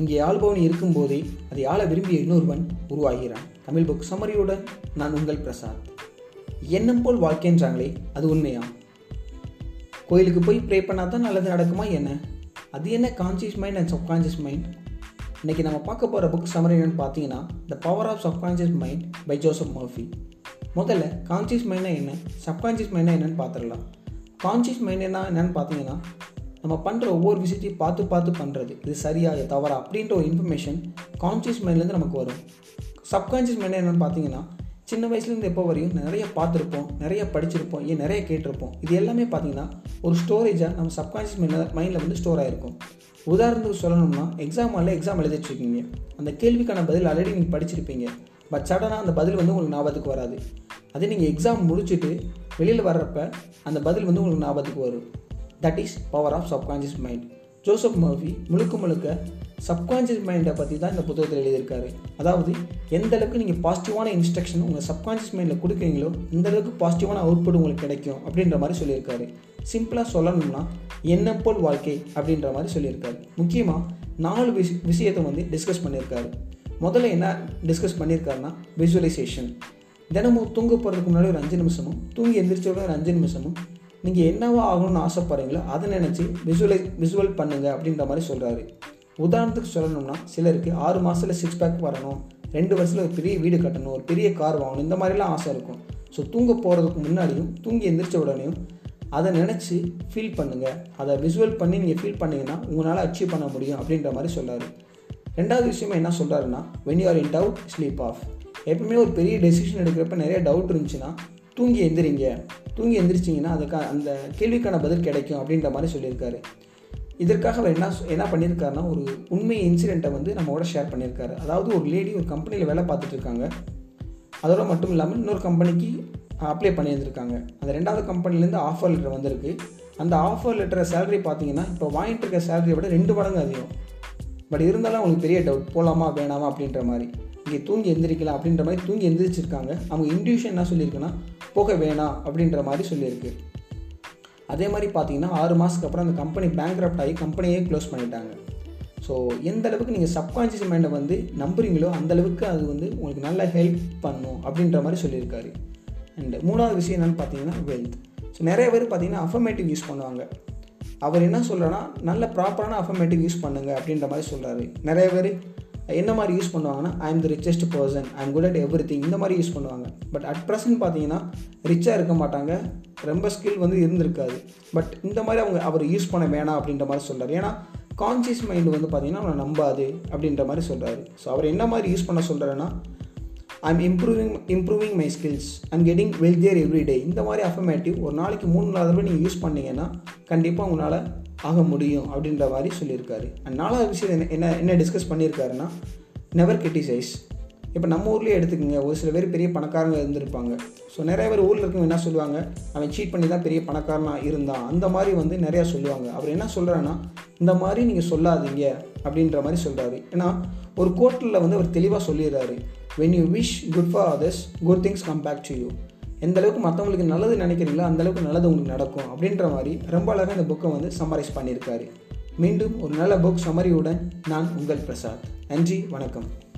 இங்கே ஆள்பவன் இருக்கும்போதே அதை ஆள விரும்பிய இன்னொருவன் உருவாகிறான். தமிழ் புக் சமரியுடன் நான் உங்கள் பிரசாத். எண்ணம் போல் வாழ்க்கைன்றாங்களே அது உண்மையா? கோயிலுக்கு போய் ப்ரே பண்ணால் தான் நல்லது நடக்குமா என்ன? அது என்ன conscious mind and subconscious mind இன்றைக்கி நம்ம பார்க்க போகிற புக் சமரி என்னென்னு பார்த்தீங்கன்னா the power of subconscious mind by Joseph Murphy முதல்ல கான்சியஸ் மைண்ட்னா என்ன? சப்கான்ஷியஸ் மைண்ட்னா என்னென்னு பார்த்துடலாம். கான்சியஸ் மைண்ட் என்ன என்னென்னு பார்த்தீங்கன்னா நம்ம பண்ணுற ஒவ்வொரு விஷயத்தையும் பார்த்து பார்த்து பண்ணுறது இது சரியா இது தவறா அப்படின்ற ஒரு இன்ஃபர்மேஷன் கான்சியஸ் மைண்ட்லேருந்து நமக்கு வரும். சப்கான்ஷியஸ் மைண்ட் என்னென்னு பார்த்தீங்கன்னா சின்ன வயசுலேருந்து எப்போ வரையும் நிறைய பார்த்துருப்போம் நிறைய படிச்சிருப்போம் ஏன் நிறைய கேட்டிருப்போம். இது எல்லாமே பார்த்தீங்கன்னா ஒரு ஸ்டோரேஜாக நம்ம சப்கான்ஷியஸ் மைண்டில் மைண்டில் வந்து ஸ்டோர் ஆகிருக்கும் உதாரணத்துக்கு சொல்லணும்னா எக்ஸாம் ஹாலில் எக்ஸாம் எழுதிட்டுருக்கீங்க. அந்த கேள்விக்கான பதில் ஆல்ரெடி நீங்கள் படிச்சிருப்பீங்க. பட் சடனாக அந்த பதில் வந்து உங்களுக்கு ஞாபகத்துக்கு வராது. அதே நீங்கள் எக்ஸாம் முடிச்சுட்டு வெளியில் வர்றப்ப அந்த பதில் வந்து உங்களுக்கு ஞாபகத்துக்கு வரும். That is power of subconscious mind Joseph Murphy முழுக்க முழுக்க சப்கான்ஷியஸ் மைண்டை பற்றி தான் இந்த புத்தகத்தில் எழுதியிருக்காரு. அதாவது எந்த அளவுக்கு நீங்கள் பாசிட்டிவான இன்ஸ்ட்ரக்ஷன் உங்கள் சப்கான்ஷியஸ் மைண்டில் கொடுக்குறீங்களோ இந்த அளவுக்கு பாசிட்டிவான அவுட்புட் உங்களுக்கு கிடைக்கும் அப்படின்ற மாதிரி சொல்லியிருக்காரு. சிம்பிளாக சொல்லணும்னா எண்ணம் போல் வாழ்க்கை அப்படின்ற மாதிரி சொல்லியிருக்காரு. முக்கியமாக நாலு விஷ விஷயத்தை வந்து டிஸ்கஸ் பண்ணியிருக்காரு. முதல்ல என்ன டிஸ்கஸ் பண்ணியிருக்காருன்னா விசுவலைசேஷன் தினமும் தூங்க போகிறதுக்கு முன்னாடி ஒரு அஞ்சு நிமிஷமும் தூங்கி எந்திரிச்சோட ஒரு அஞ்சு நிமிஷமும் நீங்கள் என்னவோ ஆகணும்னு ஆசைப்படுறீங்களோ அதை நினச்சி விசுவலை விசுவல் பண்ணுங்கள் அப்படின்ற மாதிரி சொல்கிறாரு உதாரணத்துக்கு சொல்லணும்னா சிலருக்கு ஆறு மாதத்தில் சிக்ஸ் பேக் வரணும் ரெண்டு வருஷத்தில் ஒரு பெரிய வீடு கட்டணும் ஒரு பெரிய கார் வாங்கணும் இந்த மாதிரிலாம் ஆசை இருக்கும். ஸோ தூங்க போகிறதுக்கு முன்னாடியும் தூங்கி எந்திரிச்ச உடனேயும் அதை நினச்சி ஃபீல் பண்ணுங்கள் அதை விசுவல் பண்ணி நீங்கள் ஃபீல் பண்ணிங்கன்னா உங்களால் அச்சீவ் பண்ண முடியும் அப்படின்ற மாதிரி சொல்கிறாரு ரெண்டாவது விஷயமா என்ன சொல்கிறாருன்னா when you are in doubt sleep off எப்பவுமே ஒரு பெரிய டெசிஷன் எடுக்கிறப்ப நிறைய டவுட் இருந்துச்சுன்னா தூங்கி எந்திரிங்க. தூங்கி எந்திரிச்சிங்கன்னா அதுக்கு அந்த கேள்விக்கான பதில் கிடைக்கும் அப்படின்ற மாதிரி சொல்லியிருக்காரு. இதற்காக அவர் என்ன என்ன பண்ணியிருக்காருன்னா ஒரு உண்மை இன்சிடெண்ட்டை வந்து நம்மளோட ஷேர் பண்ணியிருக்காரு. அதாவது ஒரு லேடி ஒரு கம்பெனியில் வேலை பார்த்துட்ருக்காங்க அதோட மட்டும் இல்லாமல் இன்னொரு கம்பெனிக்கு அப்ளை பண்ணியிருந்திருக்காங்க. அந்த ரெண்டாவது கம்பெனிலேருந்து ஆஃபர் லெட்டர் வந்திருக்கு. அந்த ஆஃபர் லெட்டரை சேலரி பார்த்தீங்கன்னா இப்போ வாங்கிட்டு இருக்க சேலரியை விட ரெண்டு மடங்கு அதிகம். பட் இருந்தாலும் அவங்களுக்கு பெரிய டவுட் போகலாமா வேணாமா அப்படின்ற மாதிரி. இங்கே தூங்கி எந்திரிக்கலாம் அப்படின்ற மாதிரி தூங்கி எந்திரிச்சிருக்காங்க. அவங்க இன்டியூஷன் என்ன சொல்லியிருக்குன்னா போக வேணாம் அப்படின்ற மாதிரி சொல்லியிருக்கு. அதே மாதிரி பார்த்தீங்கன்னா ஆறு மாதத்துக்கு அப்புறம் அந்த கம்பெனி பேங்க் ஆகி கம்பெனியே க்ளோஸ் பண்ணிட்டாங்க. ஸோ எந்த அளவுக்கு நீங்கள் சப்கான்ஷியஸ் மைண்டை வந்து நம்புறீங்களோ அந்தளவுக்கு அது வந்து உங்களுக்கு நல்ல ஹெல்ப் பண்ணும் அப்படின்ற மாதிரி சொல்லியிருக்காரு. அண்ட் மூணாவது விஷயம் என்னென்னு பார்த்தீங்கன்னா வெல்த் ஸோ நிறைய பேர் பார்த்தீங்கன்னா அஃபர்மேட்டிவ் யூஸ் பண்ணுவாங்க. அவர் என்ன சொல்கிறேன்னா நல்ல ப்ராப்பரான அஃபர்மேட்டிவ் யூஸ் பண்ணுங்கள் அப்படின்ற மாதிரி சொல்கிறாரு நிறைய பேர் என்ன மாதிரி யூஸ் பண்ணுவாங்கன்னா I am the richest person I am good at everything இந்த மாதிரி யூஸ் பண்ணுவாங்க. பட் அட் ப்ரெசன்ட் பார்த்தீங்கன்னா ரிச்சாக இருக்க மாட்டாங்க. ரொம்ப ஸ்கில் வந்து இருந்திருக்காது. பட் இந்த மாதிரி அவங்க அவர் யூஸ் பண்ண வேணாம் அப்படின்ற மாதிரி சொல்கிறார் ஏன்னா கான்சியஸ் மைண்டு வந்து பார்த்தீங்கன்னா அவனை நம்பாது அப்படின்ற மாதிரி சொல்கிறாரு ஸோ அவர் என்ன மாதிரி யூஸ் பண்ண சொல்கிறாருன்னா am improving improving my skills and getting wealthier every day இந்த மாதிரி அஃபர்மேட்டிவ் ஒரு நாளைக்கு மூணு நாள் தடவை நீங்கள் யூஸ் பண்ணீங்கன்னா கண்டிப்பாக உங்களால் ஆக முடியும் அப்படின்ற மாதிரி சொல்லியிருக்காரு. அண்ட் நாலாவது விஷயம் என்ன என்ன என்ன டிஸ்கஸ் பண்ணியிருக்காருன்னா நெவர் கிரிட்டிசைஸ் இப்போ நம்ம ஊர்லேயே எடுத்துக்கோங்க ஒரு சில பேர் பெரிய பணக்காரங்க இருந்திருப்பாங்க. ஸோ நிறைய பேர் ஊரில் இருக்கவங்க என்ன சொல்லுவாங்க? அவன் சீட் பண்ணி தான் பெரிய பணக்காரனாக இருந்தான். அந்த மாதிரி வந்து நிறையா சொல்லுவாங்க. அவர் என்ன சொல்கிறான்னா இந்த மாதிரி நீங்கள் சொல்லாதீங்க அப்படின்ற மாதிரி சொல்கிறாரு ஏன்னா ஒரு கோர்ட்டில் வந்து அவர் தெளிவாக சொல்லிடுறாரு. When you wish good for others good things come back to you எந்த அளவுக்கு மற்றவங்களுக்கு நல்லது நினைக்கிறீங்களோ அந்த அளவுக்கு நல்லது உங்களுக்கு நடக்கும் அப்படின்ற மாதிரி ரொம்ப அழகாக இந்த புக்கை வந்து சம்மரைஸ் பண்ணியிருக்காரு. மீண்டும் ஒரு நல்ல புக் சமரியுடன் நான் உங்கள் பிரசாத். நன்றி வணக்கம்.